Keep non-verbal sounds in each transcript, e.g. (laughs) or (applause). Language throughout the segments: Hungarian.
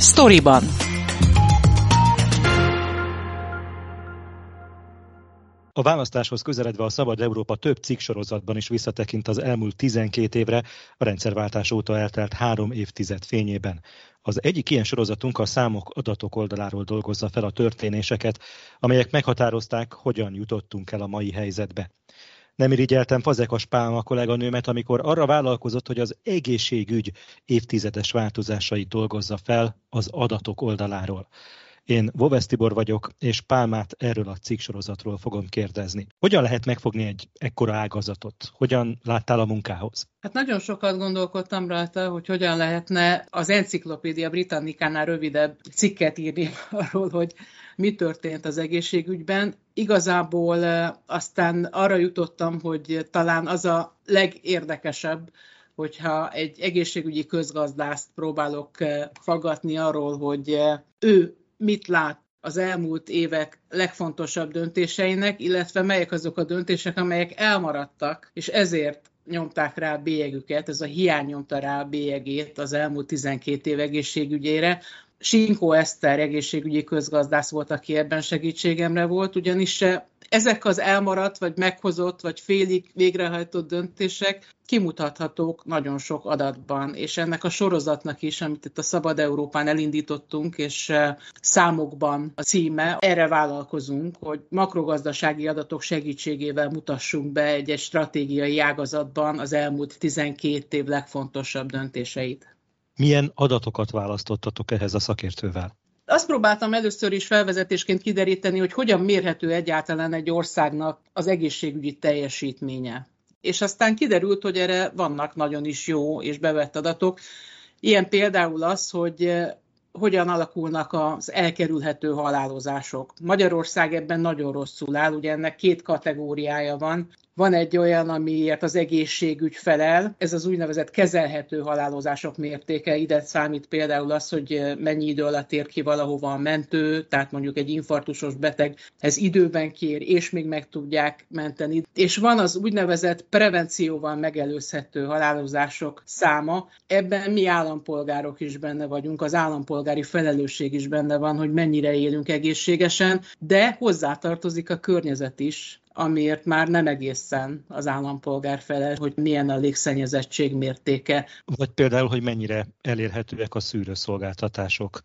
Storyban. A választáshoz közeledve a Szabad Európa több cikksorozatban is visszatekint az elmúlt 12 évre, a rendszerváltás óta eltelt három évtized fényében. Az egyik ilyen sorozatunk a számok adatok oldaláról dolgozza fel a történéseket, amelyek meghatározták, hogyan jutottunk el a mai helyzetbe. Nem irigyeltem Fazekas Pálma kolléganőmet, amikor arra vállalkozott, hogy az egészségügy évtizedes változásait dolgozza fel az adatok oldaláról. Én Vovesz Tibor vagyok, és Pálmát erről a cikksorozatról fogom kérdezni. Hogyan lehet megfogni egy ekkora ágazatot? Hogyan láttál a munkához? Hát nagyon sokat gondolkodtam rajta, hogy hogyan lehetne az enciklopédia Britannicánál rövidebb cikket írni (laughs) arról, hogy mi történt az egészségügyben. Igazából aztán arra jutottam, hogy talán az a legérdekesebb, hogyha egy egészségügyi közgazdászt próbálok faggatni arról, hogy ő mit lát az elmúlt évek legfontosabb döntéseinek, illetve melyek azok a döntések, amelyek elmaradtak, és ezért nyomták rá a bélyegüket, ez a hiány nyomta rá a bélyegét az elmúlt 12 év egészségügyére, Sinkó Eszter egészségügyi közgazdász volt, aki ebben segítségemre volt, ugyanis eh, ezek az elmaradt, vagy meghozott, vagy félig végrehajtott döntések kimutathatók nagyon sok adatban, és ennek a sorozatnak is, amit itt a Szabad Európán elindítottunk, és eh, számokban a címe, erre vállalkozunk, hogy makrogazdasági adatok segítségével mutassunk be egy, egy stratégiai ágazatban az elmúlt 12 év legfontosabb döntéseit. Milyen adatokat választottatok ehhez a szakértővel? Azt próbáltam először is felvezetésként kideríteni, hogy hogyan mérhető egyáltalán egy országnak az egészségügyi teljesítménye. És aztán kiderült, hogy erre vannak nagyon is jó és bevett adatok. Ilyen például az, hogy hogyan alakulnak az elkerülhető halálozások. Magyarország ebben nagyon rosszul áll, ugye ennek két kategóriája van. Van egy olyan, amiért az egészségügy felel, ez az úgynevezett kezelhető halálozások mértéke. Ide számít például az, hogy mennyi idő alatt ér ki valahova a mentő, tehát mondjuk egy infarktusos beteg ez időben kér, és még meg tudják menteni. És van az úgynevezett prevencióval megelőzhető halálozások száma. Ebben mi állampolgárok is benne vagyunk, az állampolgári felelősség is benne van, hogy mennyire élünk egészségesen, de hozzátartozik a környezet is, amiért már nem egészen az állampolgár felel, hogy milyen a légszennyezettség mértéke. Vagy például, hogy mennyire elérhetőek a szűrőszolgáltatások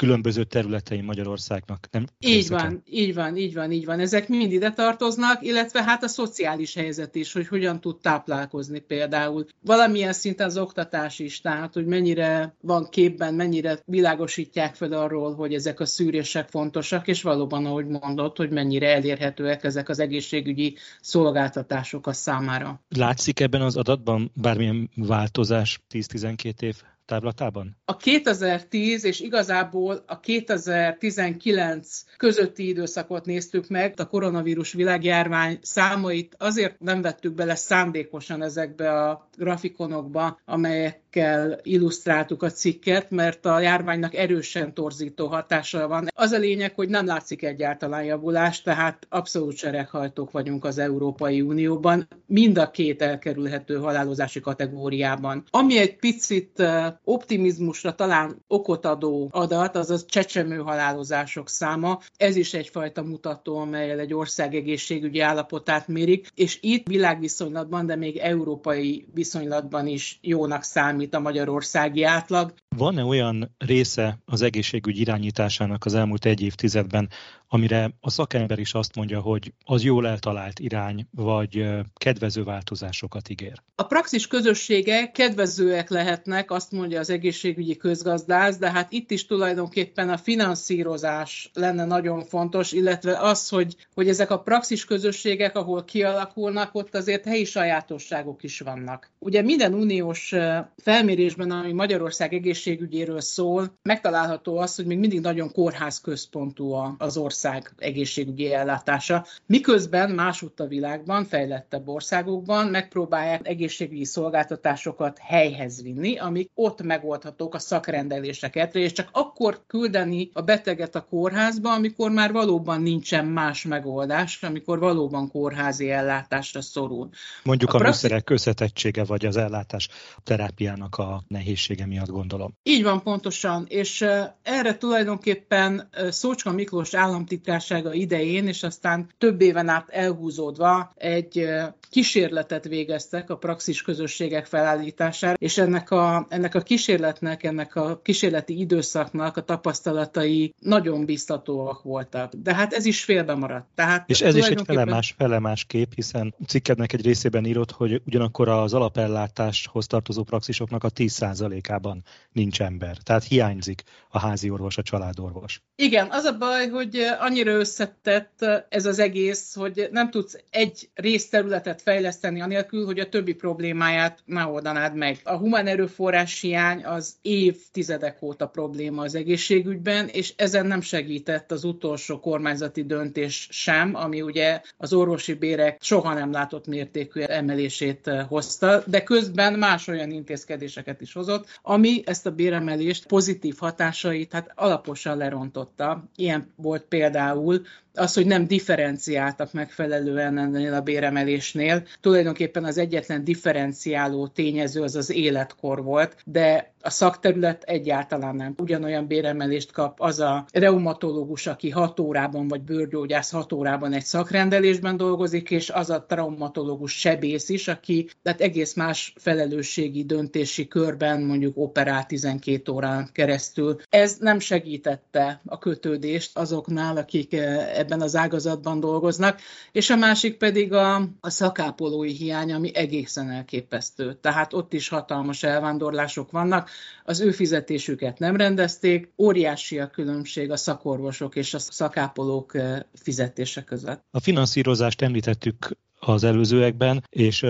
különböző területein Magyarországnak. Nem így van, így van, így van, így van. Ezek mind ide tartoznak, illetve hát a szociális helyzet is, hogy hogyan tud táplálkozni például. Valamilyen szinten az oktatás is, tehát hogy mennyire van képben, mennyire világosítják fel arról, hogy ezek a szűrések fontosak, és valóban, ahogy mondott, hogy mennyire elérhetőek ezek az egészségügyi szolgáltatások a számára. Látszik ebben az adatban bármilyen változás 10-12 év táblatában? A 2010 és igazából a 2019 közötti időszakot néztük meg, a koronavírus világjárvány számait azért nem vettük bele szándékosan ezekbe a grafikonokba, amelyekkel illusztráltuk a cikket, mert a járványnak erősen torzító hatása van. Az a lényeg, hogy nem látszik egyáltalán javulás, tehát abszolút sereghajtók vagyunk az Európai Unióban, mind a két elkerülhető halálozási kategóriában. Ami egy picit optimizmusra talán okot adó adat, az a csecsemő halálozások száma. Ez is egyfajta mutató, amelyel egy ország egészségügyi állapotát mérik, és itt világviszonylatban, de még európai viszonylatban is jónak számít a magyarországi átlag. Van-e olyan része az egészségügy irányításának az elmúlt egy évtizedben, amire a szakember is azt mondja, hogy az jól eltalált irány, vagy kedvező változásokat ígér? A praxis közössége kedvezőek lehetnek, azt mondja az egészségügyi közgazdász, de hát itt is tulajdonképpen a finanszírozás lenne nagyon fontos, illetve az, hogy, hogy ezek a praxis közösségek, ahol kialakulnak, ott azért helyi sajátosságok is vannak. Ugye minden uniós felmérésben, ami Magyarország egészségügyéről szól, megtalálható az, hogy még mindig nagyon kórházközpontú az ország egészségügyi ellátása, miközben másutt a világban, fejlettebb országokban megpróbálják egészségügyi szolgáltatásokat helyhez vinni, amik ott megoldhatók a szakrendelésekre, és csak akkor küldeni a beteget a kórházba, amikor már valóban nincsen más megoldás, amikor valóban kórházi ellátásra szorul. Mondjuk a, a műszerek összetettsége vagy az ellátás terápiának a nehézsége miatt gondolom. Így van pontosan, és erre tulajdonképpen Szócska Miklós államtitkársága idején, és aztán több éven át elhúzódva egy kísérletet végeztek a praxis közösségek felállítására, és ennek a, ennek a kísérletnek, ennek a kísérleti időszaknak a tapasztalatai nagyon biztatóak voltak. De hát ez is félbe maradt. Tehát és ez is egy felemás, felemás kép, hiszen cikkednek egy részében írott, hogy ugyanakkor az alapellátáshoz tartozó praxisoknak a 10%-ában nincs ember. Tehát hiányzik a házi orvos, a családorvos. Igen, az a baj, hogy annyira összetett ez az egész, hogy nem tudsz egy részterületet fejleszteni anélkül, hogy a többi problémáját oldanád meg. A humán erőforrás hiány az évtizedek óta probléma az egészségügyben, és ezen nem segített az utolsó kormányzati döntés sem, ami ugye az orvosi bérek soha nem látott mértékű emelését hozta, de közben más olyan intézkedéseket is hozott, ami ezt a béremelést pozitív hatásait hát alaposan lerontotta. Ilyen volt például az, hogy nem differenciáltak megfelelően ennél a béremelésnél. Tulajdonképpen az egyetlen differenciáló tényező az az életkor volt, de a szakterület egyáltalán nem. Ugyanolyan béremelést kap az a reumatológus, aki hat órában, vagy bőrgyógyász hat órában egy szakrendelésben dolgozik, és az a traumatológus sebész is, aki tehát egész más felelősségi döntési körben mondjuk operál 12 órán keresztül. Ez nem segítette a kötődést azoknál, akik ebben az ágazatban dolgoznak, és a másik pedig a, a szakápolói hiány, ami egészen elképesztő. Tehát ott is hatalmas elvándorlások vannak, az ő fizetésüket nem rendezték, óriási a különbség a szakorvosok és a szakápolók fizetése között. A finanszírozást említettük az előzőekben, és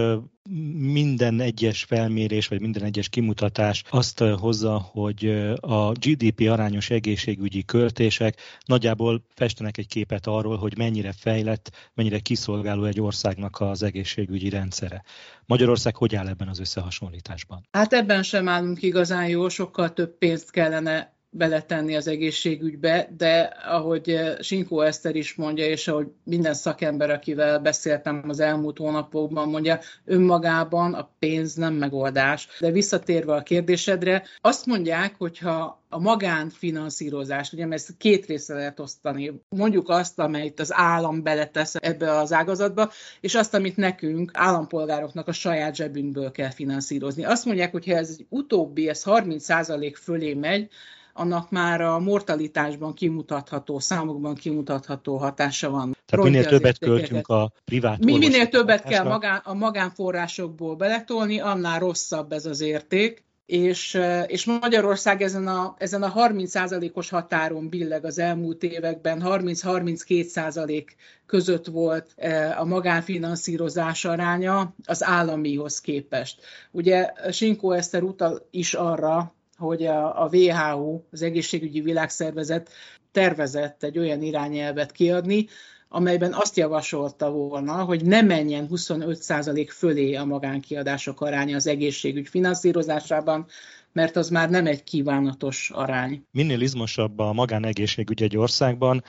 minden egyes felmérés, vagy minden egyes kimutatás azt hozza, hogy a GDP arányos egészségügyi költések nagyjából festenek egy képet arról, hogy mennyire fejlett, mennyire kiszolgáló egy országnak az egészségügyi rendszere. Magyarország hogy áll ebben az összehasonlításban? Hát ebben sem állunk igazán jó, sokkal több pénzt kellene beletenni az egészségügybe, de ahogy eh, Sinkó Eszter is mondja, és ahogy minden szakember, akivel beszéltem az elmúlt hónapokban mondja, önmagában a pénz nem megoldás. De visszatérve a kérdésedre, azt mondják, hogyha a magánfinanszírozás, ugye ezt két részre lehet osztani. Mondjuk azt, amelyet az állam beletesz ebbe az ágazatba, és azt, amit nekünk, állampolgároknak a saját zsebünkből kell finanszírozni. Azt mondják, hogy ez utóbbi, ez 30% fölé megy, annak már a mortalitásban kimutatható, számokban kimutatható hatása van. Tehát minél többet költünk a privát Mi, Minél többet kell magán, a magánforrásokból beletolni, annál rosszabb ez az érték és, és Magyarország ezen a, ezen a 30%-os határon billeg az elmúlt években, 30-32% között volt a magánfinanszírozás aránya az államihoz képest. Ugye Sinkó Eszter utal is arra, hogy a, a WHO, az Egészségügyi Világszervezet tervezett egy olyan irányelvet kiadni, amelyben azt javasolta volna, hogy ne menjen 25% fölé a magánkiadások aránya az egészségügy finanszírozásában, mert az már nem egy kívánatos arány. Minél izmosabb a magánegészségügy egy országban,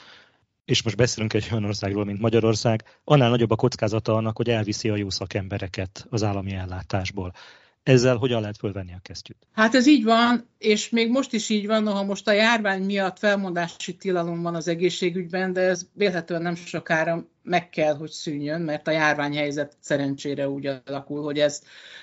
és most beszélünk egy olyan országról, mint Magyarország, annál nagyobb a kockázata annak, hogy elviszi a jó szakembereket az állami ellátásból. Ezzel hogyan lehet fölvenni a kesztyűt? Hát ez így van, és még most is így van, ha most a járvány miatt felmondási tilalom van az egészségügyben, de ez vélhetően nem sokára meg kell, hogy szűnjön, mert a járványhelyzet szerencsére úgy alakul, hogy ez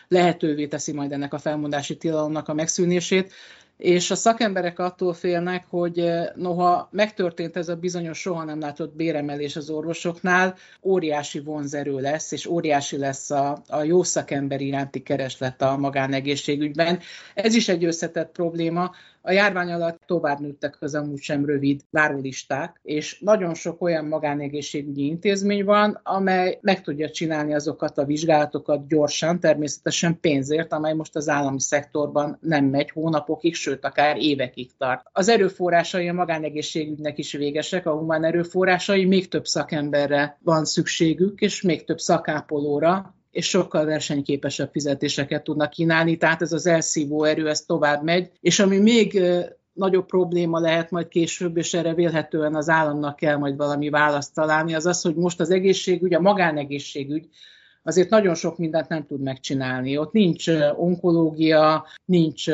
lehetővé teszi majd ennek a felmondási tilalomnak a megszűnését és a szakemberek attól félnek, hogy eh, noha megtörtént ez a bizonyos soha nem látott béremelés az orvosoknál, óriási vonzerő lesz, és óriási lesz a, a jó szakember iránti kereslet a magánegészségügyben. Ez is egy összetett probléma, a járvány alatt tovább nőttek az amúgy sem rövid várólisták, és nagyon sok olyan magánegészségügyi intézmény van, amely meg tudja csinálni azokat a vizsgálatokat gyorsan, természetesen pénzért, amely most az állami szektorban nem megy hónapokig, sőt, akár évekig tart. Az erőforrásai a magánegészségügynek is végesek, a humán erőforrásai, még több szakemberre van szükségük, és még több szakápolóra, és sokkal versenyképesebb fizetéseket tudnak kínálni, tehát ez az elszívó erő, ez tovább megy, és ami még nagyobb probléma lehet majd később, és erre vélhetően az államnak kell majd valami választ találni, az az, hogy most az egészségügy, a magánegészségügy azért nagyon sok mindent nem tud megcsinálni. Ott nincs onkológia, nincs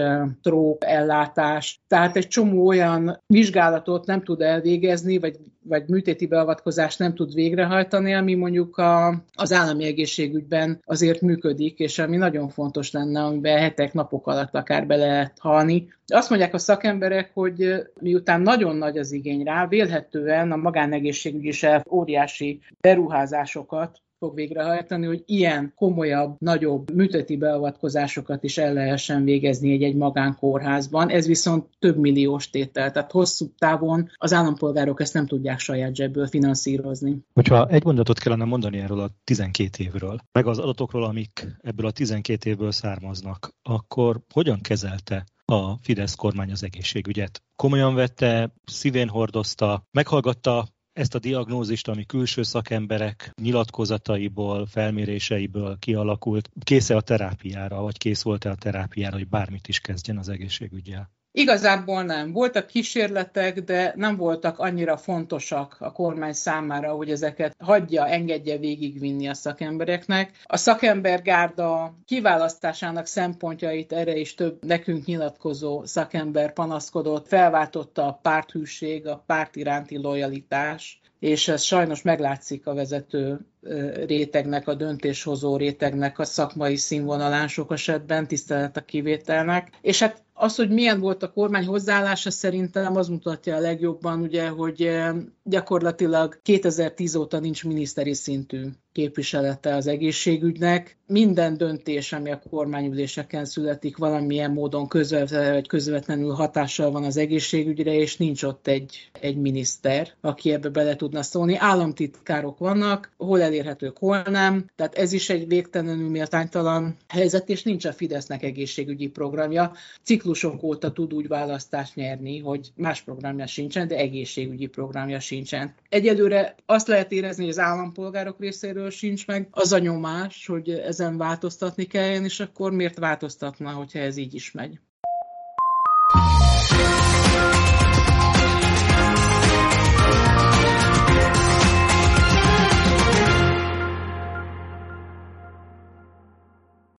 tróp ellátás, tehát egy csomó olyan vizsgálatot nem tud elvégezni, vagy, vagy műtéti beavatkozást nem tud végrehajtani, ami mondjuk a, az állami egészségügyben azért működik, és ami nagyon fontos lenne, amiben hetek, napok alatt akár be lehet halni. Azt mondják a szakemberek, hogy miután nagyon nagy az igény rá, vélhetően a magánegészségügy is óriási beruházásokat fog végrehajtani, hogy ilyen komolyabb, nagyobb műteti beavatkozásokat is el lehessen végezni egy-egy magánkórházban. Ez viszont több milliós tétel, tehát hosszú távon az állampolgárok ezt nem tudják saját zsebből finanszírozni. Hogyha egy mondatot kellene mondani erről a 12 évről, meg az adatokról, amik ebből a 12 évből származnak, akkor hogyan kezelte a Fidesz kormány az egészségügyet. Komolyan vette, szívén hordozta, meghallgatta ezt a diagnózist, ami külső szakemberek nyilatkozataiból, felméréseiből kialakult, késze a terápiára, vagy kész volt-e a terápiára, hogy bármit is kezdjen az egészségügyel? Igazából nem. Voltak kísérletek, de nem voltak annyira fontosak a kormány számára, hogy ezeket hagyja, engedje végigvinni a szakembereknek. A szakembergárda kiválasztásának szempontjait erre is több nekünk nyilatkozó szakember panaszkodott, felváltotta a párthűség, a párt iránti lojalitás, és ez sajnos meglátszik a vezető rétegnek, a döntéshozó rétegnek a szakmai színvonalán sok esetben, tisztelet a kivételnek. És hát az, hogy milyen volt a kormány hozzáállása, szerintem az mutatja a legjobban, ugye, hogy gyakorlatilag 2010 óta nincs miniszteri szintű képviselete az egészségügynek. Minden döntés, ami a kormányüléseken születik, valamilyen módon közvetlenül vagy közvetlenül hatással van az egészségügyre, és nincs ott egy, egy miniszter, aki ebbe bele tudna szólni. Államtitkárok vannak, hol elérhetők, hol nem. Tehát ez is egy végtelenül méltánytalan helyzet, és nincs a Fidesznek egészségügyi programja. Ciklusok óta tud úgy választást nyerni, hogy más programja sincsen, de egészségügyi programja sincsen. Egyelőre azt lehet érezni, hogy az állampolgárok részéről sincs meg az a nyomás, hogy ezen változtatni kelljen, és akkor miért változtatna, hogyha ez így is megy?